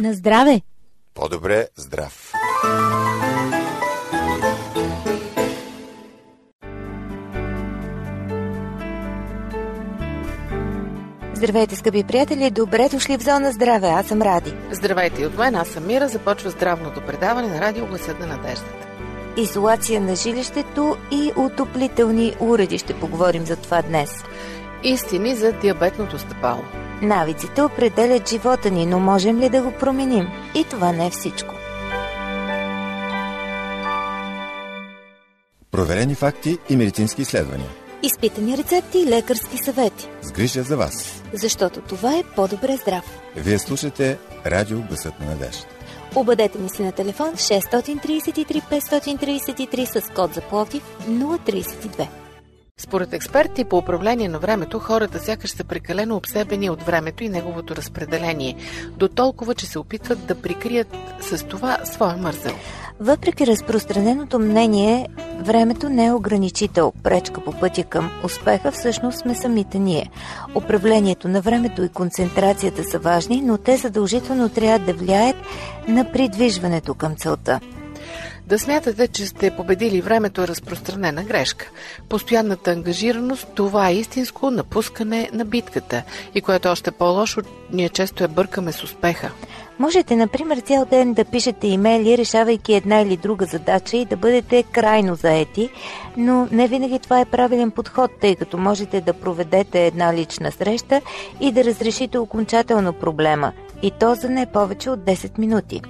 На здраве! По-добре здрав! Здравейте, скъпи приятели! Добре дошли в Зона Здраве! Аз съм Ради. Здравейте и от мен, аз съм Мира. Започва здравното предаване на радио Гласът на надеждата. Изолация на жилището и отоплителни уреди. Ще поговорим за това днес. Истини за диабетното стъпало. Навиците определят живота ни, но можем ли да го променим? И това не е всичко. Проверени факти и медицински изследвания. Изпитани рецепти и лекарски съвети. С грижа за вас. Защото това е по-добре здрав. Вие слушате Радио Гласът на надежда. Обадете ми се на телефон 633 533 с код за Пловдив 032. Според експерти по управление на времето, хората сякаш са прекалено обсебени от времето и неговото разпределение, до толкова, че се опитват да прикрият с това своя мързел. Въпреки разпространеното мнение, времето не е ограничител, пречка по пътя към успеха, всъщност сме самите ние. Управлението на времето и концентрацията са важни, но те задължително трябва да влияят на придвижването към целта. Да смятате, че сте победили времето е разпространена грешка. Постоянната ангажираност, това е истинско напускане на битката. И което е още по-лошо, ние често я бъркаме с успеха. Можете, например, цял ден да пишете имейли, решавайки една или друга задача и да бъдете крайно заети, но не винаги това е правилен подход, тъй като можете да проведете една лична среща и да разрешите окончателно проблема, и то за не повече от 10 минути.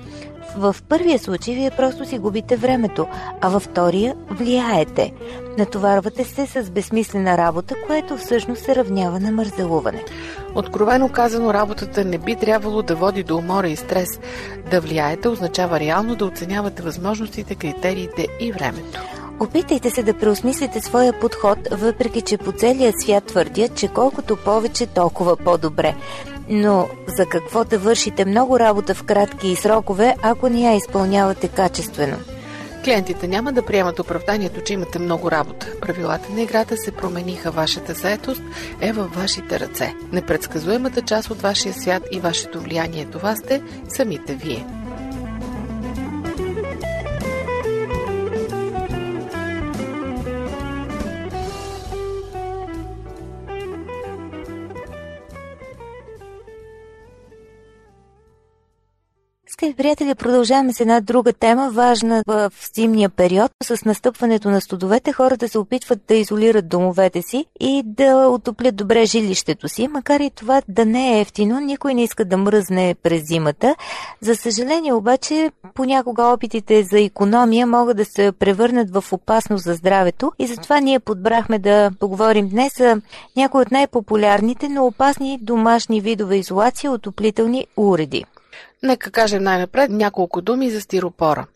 В първия случай вие просто си губите времето, а във втория влияете. Натоварвате се с безсмислена работа, което всъщност се равнява на мързелуване. Откровено казано, работата не би трябвало да води до умора и стрес. Да влияете означава реално да оценявате възможностите, критериите и времето. Опитайте се да преосмислите своя подход, въпреки че по целия свят твърдят, че колкото повече, толкова по-добре. Но за какво да вършите много работа в кратки срокове, ако не я изпълнявате качествено? Клиентите няма да приемат оправданието, че имате много работа. Правилата на играта се промениха. Вашата заетост е във вашите ръце. Непредсказуемата част от вашия свят и вашето влияние това сте самите вие. Скъпи приятели, продължаваме с една друга тема, важна в зимния период. С настъпването на студовете хората се опитват да изолират домовете си и да отоплят добре жилището си, макар и това да не е ефтино, никой не иска да мръзне през зимата. За съжаление обаче, понякога опитите за економия могат да се превърнат в опасност за здравето и затова ние подбрахме да поговорим днес за някои от най-популярните, но опасни домашни видове изолация отоплителни уреди. Нека кажем най-напред няколко думи за стиропора.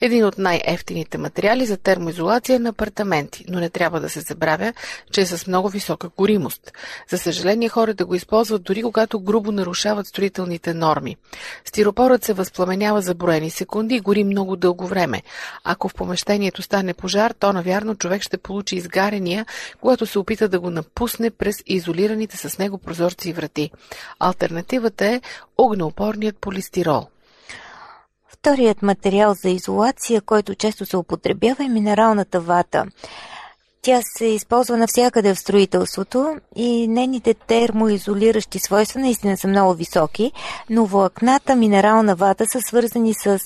Един от най-ефтините материали за термоизолация на апартаменти, но не трябва да се забравя, че е с много висока горимост. За съжаление, хората го използват дори когато грубо нарушават строителните норми. Стиропорът се възпламенява за броени секунди и гори много дълго време. Ако в помещението стане пожар, то навярно човек ще получи изгарения, когато се опита да го напусне през изолираните с него прозорци и врати. Альтернативата е огнеопорният полистирол. Вторият материал за изолация, който често се употребява е минералната вата. Тя се използва навсякъде в строителството и нейните термоизолиращи свойства наистина са много високи, но влакната минерална вата са свързани с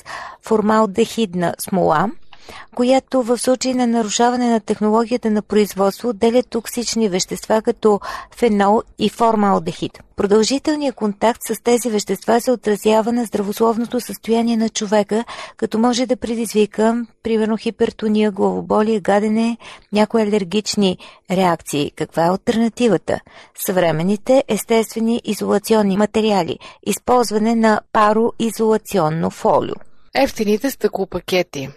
формалдехидна смола – която в случай на нарушаване на технологията на производство отделя токсични вещества като фенол и формалдехид. Продължителният контакт с тези вещества се отразява на здравословното състояние на човека, като може да предизвика, примерно, хипертония, главоболие, гадене, някои алергични реакции. Каква е альтернативата? Съвременните естествени изолационни материали, използване на пароизолационно фолио. Ефтините стъклопакети.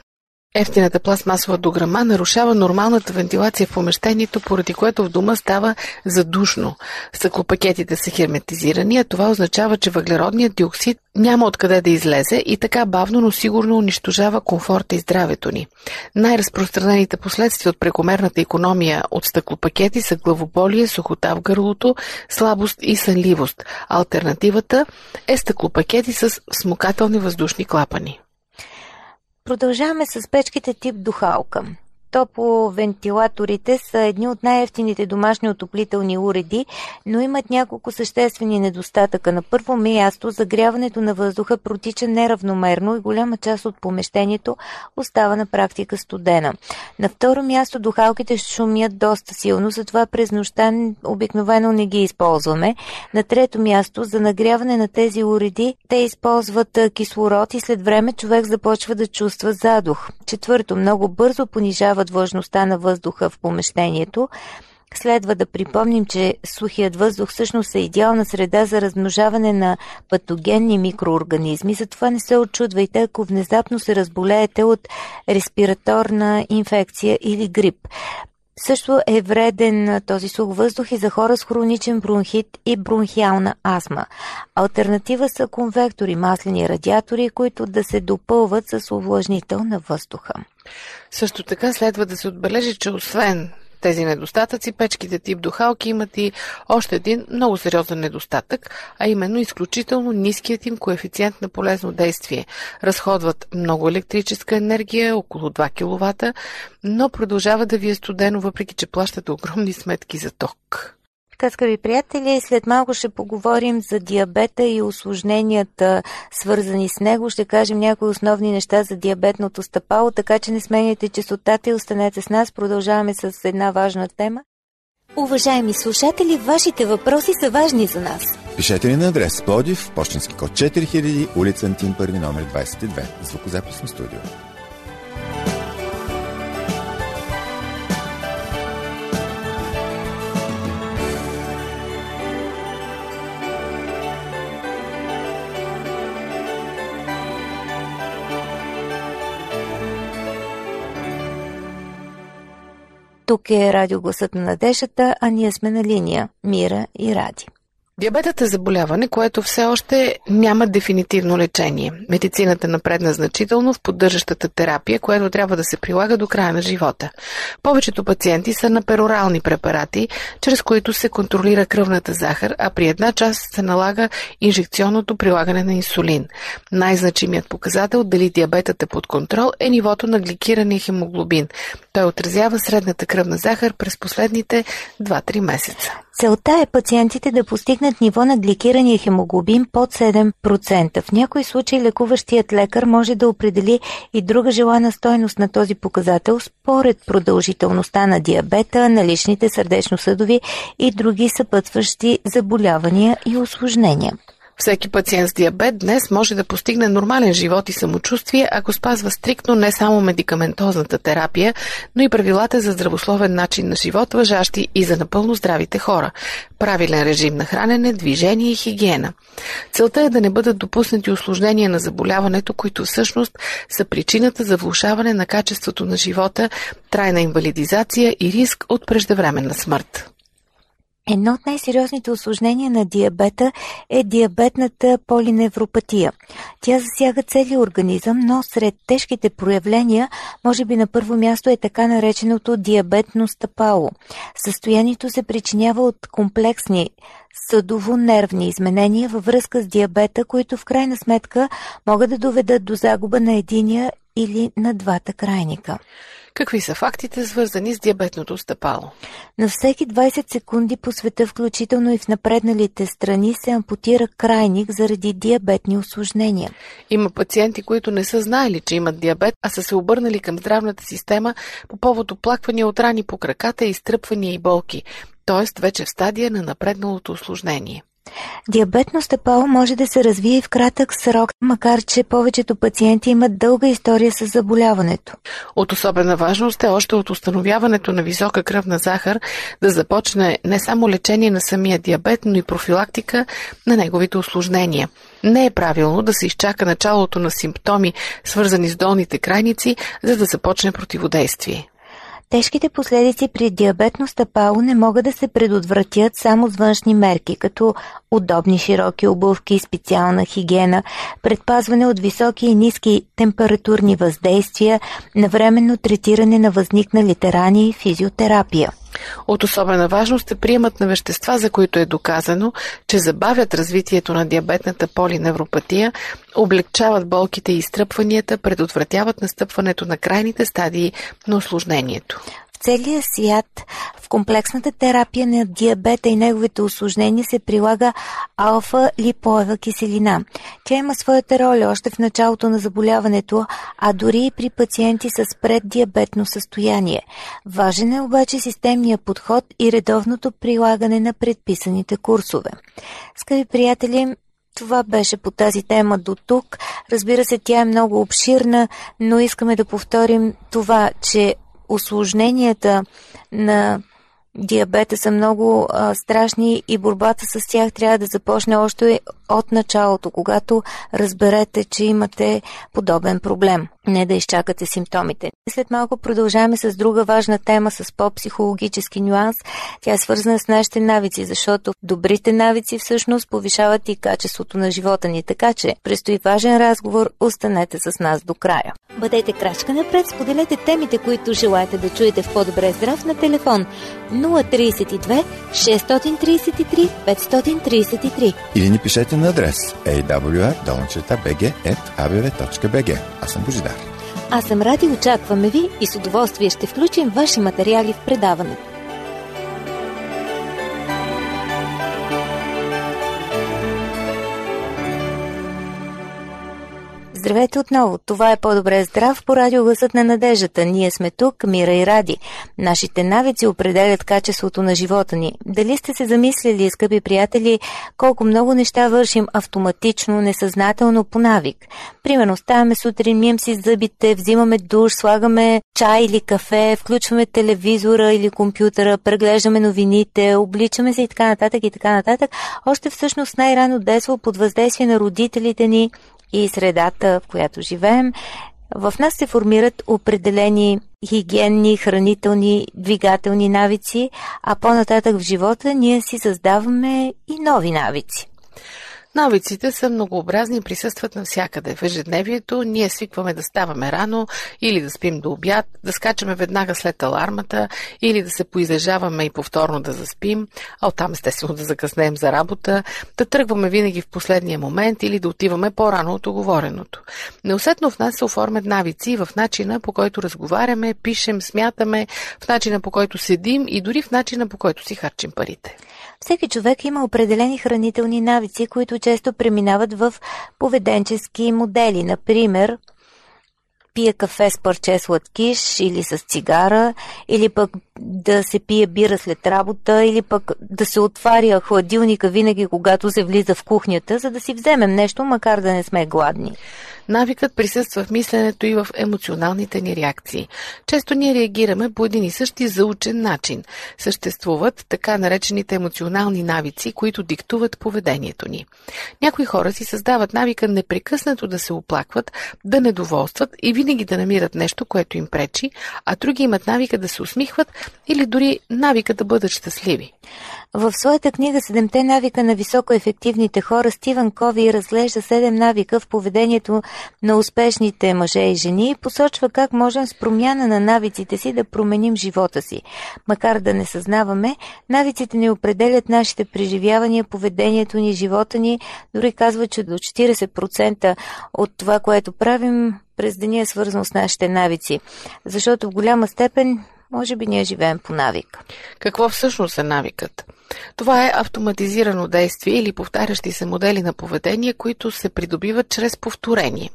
Ефтината пластмасова дограма нарушава нормалната вентилация в помещението, поради което в дома става задушно. Стъклопакетите са херметизирани, а това означава, че въглеродният диоксид няма откъде да излезе и така бавно, но сигурно унищожава комфорта и здравето ни. Най-разпространените последствия от прекомерната економия от стъклопакети са главоболие, сухота в гърлото, слабост и сънливост. Альтернативата е стъклопакети с смукателни въздушни клапани. Продължаваме с печките тип духалка. Топловентилаторите са едни от най-ефтините домашни отоплителни уреди, но имат няколко съществени недостатъка. На първо място, загряването на въздуха протича неравномерно и голяма част от помещението остава на практика студена. На второ място, духалките шумят доста силно, затова през нощта обикновено не ги използваме. На трето място, за нагряване на тези уреди, те използват кислород и след време човек започва да чувства задух. Четвърто, много бързо понижава повишават влажността на въздуха в помещението. Следва да припомним, че сухият въздух всъщност е идеална среда за размножаване на патогенни микроорганизми, затова не се очудвайте, ако внезапно се разболеете от респираторна инфекция или грип. Също е вреден този сух въздух и за хора с хроничен бронхит и бронхиална астма. Альтернатива са конвектори, маслени радиатори, които да се допълват с увлажнител на въздуха. Също така следва да се отбележи, че освен тези недостатъци, печките тип духалки имат и още един много сериозен недостатък, а именно изключително ниският им коефициент на полезно действие. Разходват много електрическа енергия, около 2 кВт, но продължава да ви е студено, въпреки че плащате огромни сметки за ток. Така, скъпи приятели, след малко ще поговорим за диабета и осложненията, свързани с него. Ще кажем някои основни неща за диабетното стъпало, така че не сменяйте частотата и останете с нас. Продължаваме с една важна тема. Уважаеми слушатели, вашите въпроси са важни за нас. Пишете ни на адрес Плодив, почтенски код 4000, улица Антим първи номер 22, звукозаписно студио. Тук е радиогласът на надеждата, а ние сме на линия Мира и Ради. Диабетът е заболяване, което все още няма дефинитивно лечение. Медицината напредна значително в поддържащата терапия, която трябва да се прилага до края на живота. Повечето пациенти са на перорални препарати, чрез които се контролира кръвната захар, а при една част се налага инжекционното прилагане на инсулин. Най-значимият показател дали диабетът е под контрол е нивото на гликирания хемоглобин. Той отразява средната кръвна захар през последните 2-3 месеца. Целта е пациентите да постигнат ниво на гликирания хемоглобин под 7%. В някои случаи лекуващият лекар може да определи и друга желана стойност на този показател според продължителността на диабета, наличните сърдечно-съдови и други съпътващи заболявания и осложнения. Всеки пациент с диабет днес може да постигне нормален живот и самочувствие, ако спазва стриктно не само медикаментозната терапия, но и правилата за здравословен начин на живот, въжащи и за напълно здравите хора. Правилен режим на хранене, движение и хигиена. Целта е да не бъдат допуснати осложнения на заболяването, които всъщност са причината за влушаване на качеството на живота, трайна инвалидизация и риск от преждевременна смърт. Едно от най-сериозните осложнения на диабета е диабетната полиневропатия. Тя засяга целия организъм, но сред тежките проявления, може би на първо място е така нареченото диабетно стъпало. Състоянието се причинява от комплексни съдово-нервни изменения във връзка с диабета, които в крайна сметка могат да доведат до загуба на единия или на двата крайника. Какви са фактите, свързани с диабетното стъпало? На всеки 20 секунди по света, включително и в напредналите страни, се ампутира крайник заради диабетни осложнения. Има пациенти, които не са знаели, че имат диабет, а са се обърнали към здравната система по повод оплаквания от рани по краката, изтръпвания и болки, т.е. вече в стадия на напредналото осложнение. Диабетно стъпало може да се развие и в кратък срок, макар че повечето пациенти имат дълга история с заболяването. От особена важност е още от установяването на висока кръвна захар да започне не само лечение на самия диабет, но и профилактика на неговите осложнения. Не е правилно да се изчака началото на симптоми, свързани с долните крайници, за да започне противодействие. Тежките последици при диабетно стъпало не могат да се предотвратят само с външни мерки, като удобни широки обувки, специална хигиена, предпазване от високи и ниски температурни въздействия, навременно третиране на възникнали терани и физиотерапия. От особена важност е приемат на вещества, за които е доказано, че забавят развитието на диабетната полиневропатия, облегчават болките и изтръпванията, предотвратяват настъпването на крайните стадии на осложнението целия свят в комплексната терапия на диабета и неговите осложнения се прилага алфа-липоева киселина. Тя има своята роля още в началото на заболяването, а дори и при пациенти с преддиабетно състояние. Важен е обаче системния подход и редовното прилагане на предписаните курсове. Скъпи приятели, това беше по тази тема до тук. Разбира се, тя е много обширна, но искаме да повторим това, че осложненията на диабета са много а, страшни и борбата с тях трябва да започне още от началото, когато разберете, че имате подобен проблем не да изчакате симптомите. След малко продължаваме с друга важна тема с по-психологически нюанс. Тя е свързана с нашите навици, защото добрите навици всъщност повишават и качеството на живота ни, така че предстои важен разговор, останете с нас до края. Бъдете крачка напред, споделете темите, които желаете да чуете в по-добре здрав на телефон 032 633 533 или ни пишете на адрес awr.bg.abv.bg Аз съм Божидар. Аз съм Ради, очакваме ви и с удоволствие ще включим ваши материали в предаването. Здравейте отново! Това е по-добре здрав по радиогласът на надеждата. Ние сме тук, Мира и Ради. Нашите навици определят качеството на живота ни. Дали сте се замислили, скъпи приятели, колко много неща вършим автоматично, несъзнателно по навик? Примерно, ставаме сутрин, мием си зъбите, взимаме душ, слагаме чай или кафе, включваме телевизора или компютъра, преглеждаме новините, обличаме се и така нататък и така нататък. Още всъщност най-рано детство под въздействие на родителите ни и средата, в която живеем, в нас се формират определени хигиенни, хранителни, двигателни навици, а по-нататък в живота ние си създаваме и нови навици. Навиците са многообразни и присъстват навсякъде. В ежедневието ние свикваме да ставаме рано или да спим до обяд, да скачаме веднага след алармата или да се поизлежаваме и повторно да заспим, а оттам естествено да закъснеем за работа, да тръгваме винаги в последния момент или да отиваме по-рано от оговореното. Неусетно в нас се оформят навици в начина по който разговаряме, пишем, смятаме, в начина по който седим и дори в начина по който си харчим парите. Всеки човек има определени хранителни навици, които често преминават в поведенчески модели. Например, пие кафе с парче сладкиш или с цигара, или пък да се пие бира след работа, или пък да се отваря хладилника винаги, когато се влиза в кухнята, за да си вземем нещо, макар да не сме гладни. Навикът присъства в мисленето и в емоционалните ни реакции. Често ние реагираме по един и същи заучен начин. Съществуват така наречените емоционални навици, които диктуват поведението ни. Някои хора си създават навика непрекъснато да се оплакват, да недоволстват и винаги да намират нещо, което им пречи, а други имат навика да се усмихват или дори навика да бъдат щастливи. В своята книга Седемте навика на високоефективните хора Стивън Кови разглежда седем навика в поведението на успешните мъже и жени и посочва как можем с промяна на навиците си да променим живота си. Макар да не съзнаваме, навиците ни определят нашите преживявания, поведението ни, живота ни, дори казва, че до 40% от това, което правим през деня е свързано с нашите навици. Защото в голяма степен може би ние живеем по навик. Какво всъщност е навикът? Това е автоматизирано действие или повтарящи се модели на поведение, които се придобиват чрез повторение.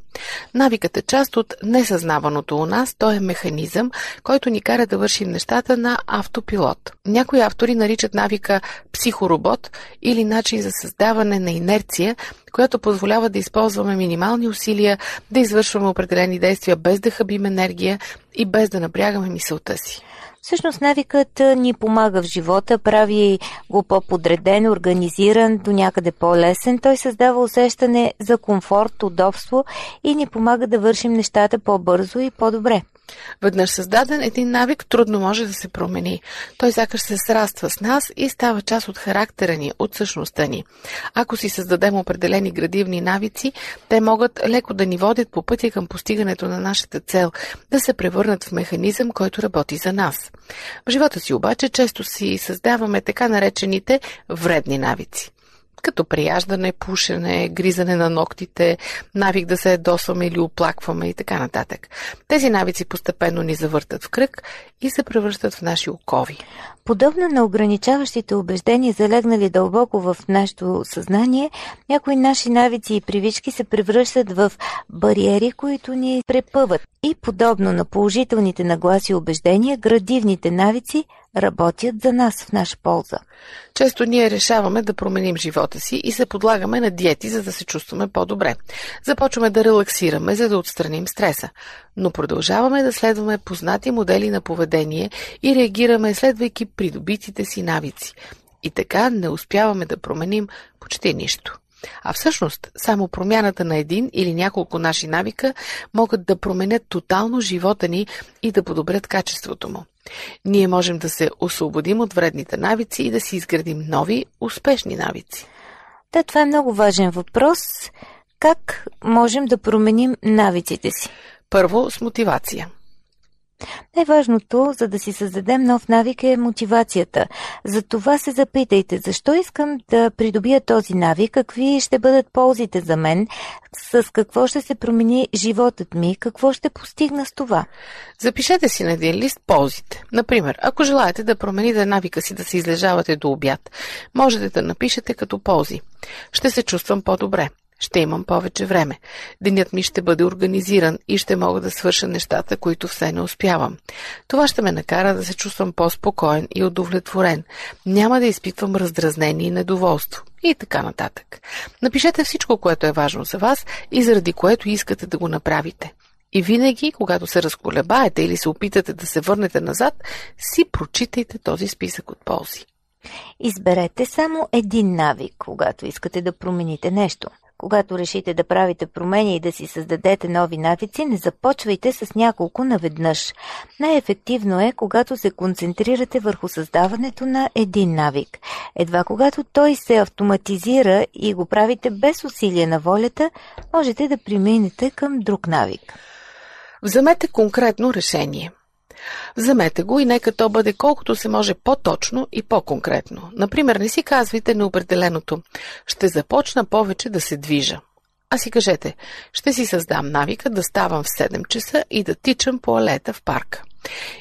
Навикът е част от несъзнаваното у нас, той е механизъм, който ни кара да вършим нещата на автопилот. Някои автори наричат навика психоробот или начин за създаване на инерция, която позволява да използваме минимални усилия, да извършваме определени действия без да хабим енергия и без да напрягаме мисълта си. Всъщност навикът ни помага в живота, прави го по-подреден, организиран, до някъде по-лесен. Той създава усещане за комфорт, удобство и ни помага да вършим нещата по-бързо и по-добре. Веднъж създаден един навик трудно може да се промени. Той сякаш се сраства с нас и става част от характера ни, от същността ни. Ако си създадем определени градивни навици, те могат леко да ни водят по пътя към постигането на нашата цел, да се превърнат в механизъм, който работи за нас. В живота си обаче често си създаваме така наречените вредни навици като прияждане, пушене, гризане на ногтите, навик да се едосваме или оплакваме и така нататък. Тези навици постепенно ни завъртат в кръг и се превръщат в наши окови. Подобно на ограничаващите убеждения, залегнали дълбоко в нашето съзнание, някои наши навици и привички се превръщат в бариери, които ни препъват. И подобно на положителните нагласи и убеждения, градивните навици работят за нас в наша полза. Често ние решаваме да променим живота си и се подлагаме на диети, за да се чувстваме по-добре. Започваме да релаксираме, за да отстраним стреса. Но продължаваме да следваме познати модели на поведение и реагираме следвайки придобитите си навици. И така не успяваме да променим почти нищо. А всъщност, само промяната на един или няколко наши навика могат да променят тотално живота ни и да подобрят качеството му. Ние можем да се освободим от вредните навици и да си изградим нови, успешни навици. Да, това е много важен въпрос. Как можем да променим навиците си? Първо с мотивация. Най-важното, за да си създадем нов навик е мотивацията. За това се запитайте, защо искам да придобия този навик, какви ще бъдат ползите за мен, с какво ще се промени животът ми, какво ще постигна с това. Запишете си на един лист ползите. Например, ако желаете да промените навика си да се излежавате до обяд, можете да напишете като ползи. Ще се чувствам по-добре. Ще имам повече време. Денят ми ще бъде организиран и ще мога да свърша нещата, които все не успявам. Това ще ме накара да се чувствам по-спокоен и удовлетворен. Няма да изпитвам раздразнение и недоволство. И така нататък. Напишете всичко, което е важно за вас и заради което искате да го направите. И винаги, когато се разколебаете или се опитате да се върнете назад, си прочитайте този списък от ползи. Изберете само един навик, когато искате да промените нещо. Когато решите да правите промени и да си създадете нови навици, не започвайте с няколко наведнъж. Най-ефективно е, когато се концентрирате върху създаването на един навик. Едва когато той се автоматизира и го правите без усилие на волята, можете да преминете към друг навик. Вземете конкретно решение – Вземете го и нека то бъде колкото се може по-точно и по-конкретно. Например, не си казвайте неопределеното «Ще започна повече да се движа». А си кажете «Ще си създам навика да ставам в 7 часа и да тичам по алета в парка».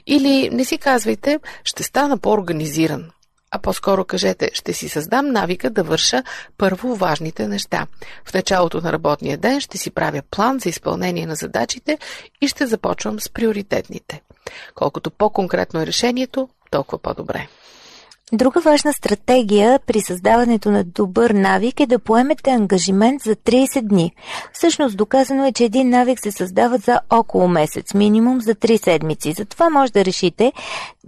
Или не си казвайте «Ще стана по-организиран» а по-скоро кажете, ще си създам навика да върша първо важните неща. В началото на работния ден ще си правя план за изпълнение на задачите и ще започвам с приоритетните. Колкото по-конкретно е решението, толкова по-добре. Друга важна стратегия при създаването на добър навик е да поемете ангажимент за 30 дни. Всъщност доказано е, че един навик се създава за около месец, минимум за 3 седмици. Затова може да решите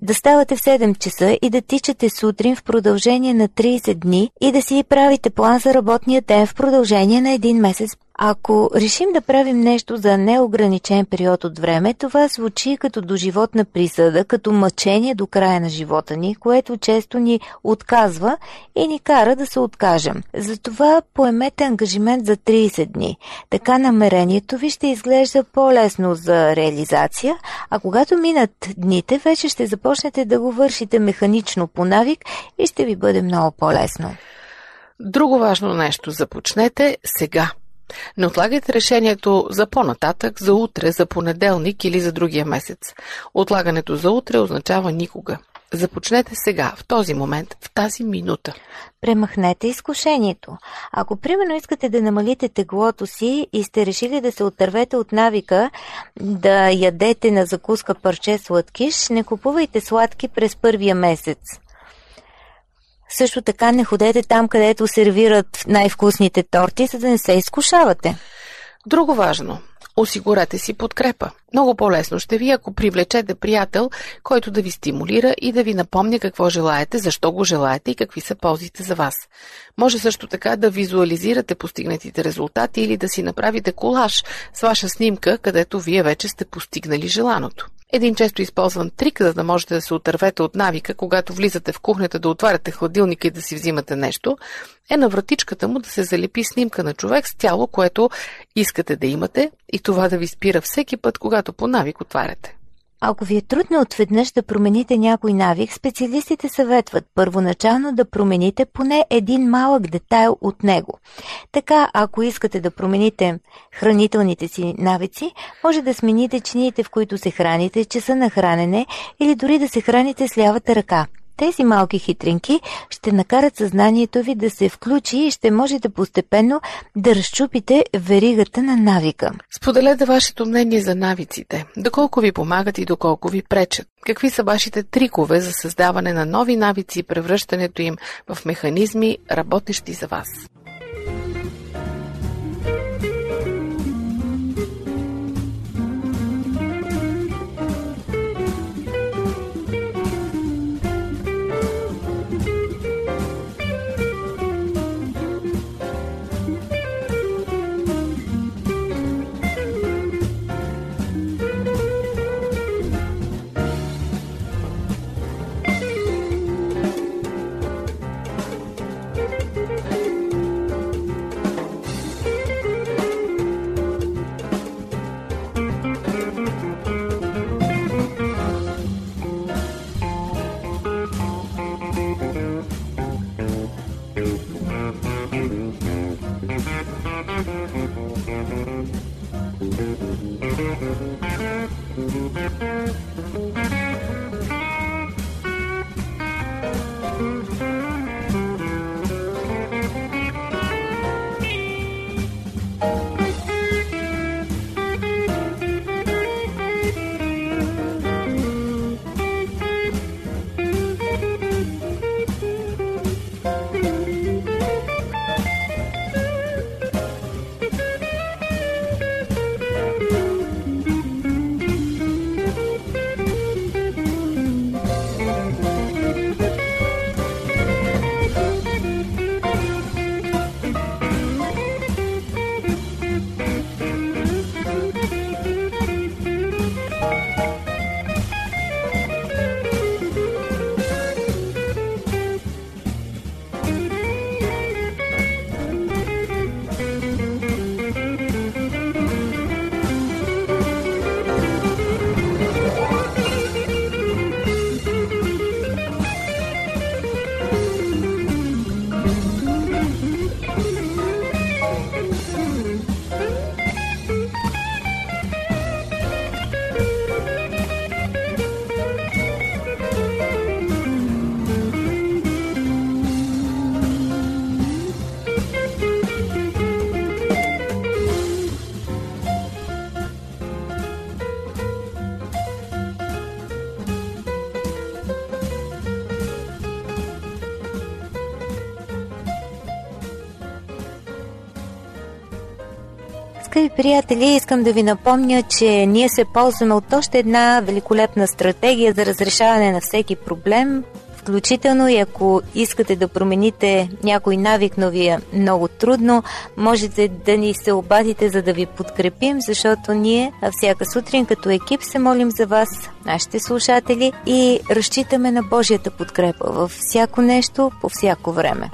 да ставате в 7 часа и да тичате сутрин в продължение на 30 дни и да си правите план за работния ден в продължение на един месец ако решим да правим нещо за неограничен период от време, това звучи като доживотна присъда, като мъчение до края на живота ни, което често ни отказва и ни кара да се откажем. Затова поемете ангажимент за 30 дни. Така намерението ви ще изглежда по-лесно за реализация, а когато минат дните, вече ще започнете да го вършите механично по навик и ще ви бъде много по-лесно. Друго важно нещо започнете сега. Не отлагайте решението за по-нататък, за утре, за понеделник или за другия месец. Отлагането за утре означава никога. Започнете сега, в този момент, в тази минута. Премахнете изкушението. Ако примерно искате да намалите теглото си и сте решили да се отървете от навика да ядете на закуска парче сладкиш, не купувайте сладки през първия месец. Също така не ходете там, където сервират най-вкусните торти, за да не се изкушавате. Друго важно. Осигурете си подкрепа. Много по-лесно ще ви, ако привлечете приятел, който да ви стимулира и да ви напомня какво желаете, защо го желаете и какви са ползите за вас. Може също така да визуализирате постигнатите резултати или да си направите колаж с ваша снимка, където вие вече сте постигнали желаното. Един често използван трик, за да можете да се отървете от навика, когато влизате в кухнята да отваряте хладилника и да си взимате нещо, е на вратичката му да се залепи снимка на човек с тяло, което искате да имате и това да ви спира всеки път, когато по навик отваряте. Ако ви е трудно отведнъж да промените някой навик, специалистите съветват първоначално да промените поне един малък детайл от него. Така, ако искате да промените хранителните си навици, може да смените чиниите, в които се храните, часа на хранене или дори да се храните с лявата ръка – тези малки хитринки ще накарат съзнанието ви да се включи и ще можете постепенно да разчупите веригата на навика. Споделете вашето мнение за навиците. Доколко ви помагат и доколко ви пречат. Какви са вашите трикове за създаване на нови навици и превръщането им в механизми, работещи за вас? Скъпи приятели, искам да ви напомня, че ние се ползваме от още една великолепна стратегия за разрешаване на всеки проблем, включително и ако искате да промените някой навик, но ви е много трудно, можете да ни се обадите, за да ви подкрепим, защото ние всяка сутрин като екип се молим за вас, нашите слушатели, и разчитаме на Божията подкрепа във всяко нещо, по всяко време.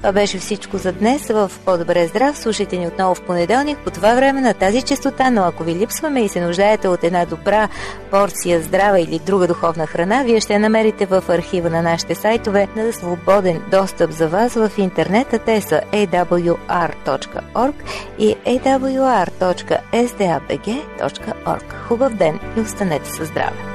Това беше всичко за днес в По-добре здрав. Слушайте ни отново в понеделник по това време на тази частота, но ако ви липсваме и се нуждаете от една добра порция здрава или друга духовна храна, вие ще я намерите в архива на нашите сайтове на свободен достъп за вас в интернета. Те са awr.org и awr.sdabg.org. Хубав ден и останете със здраве!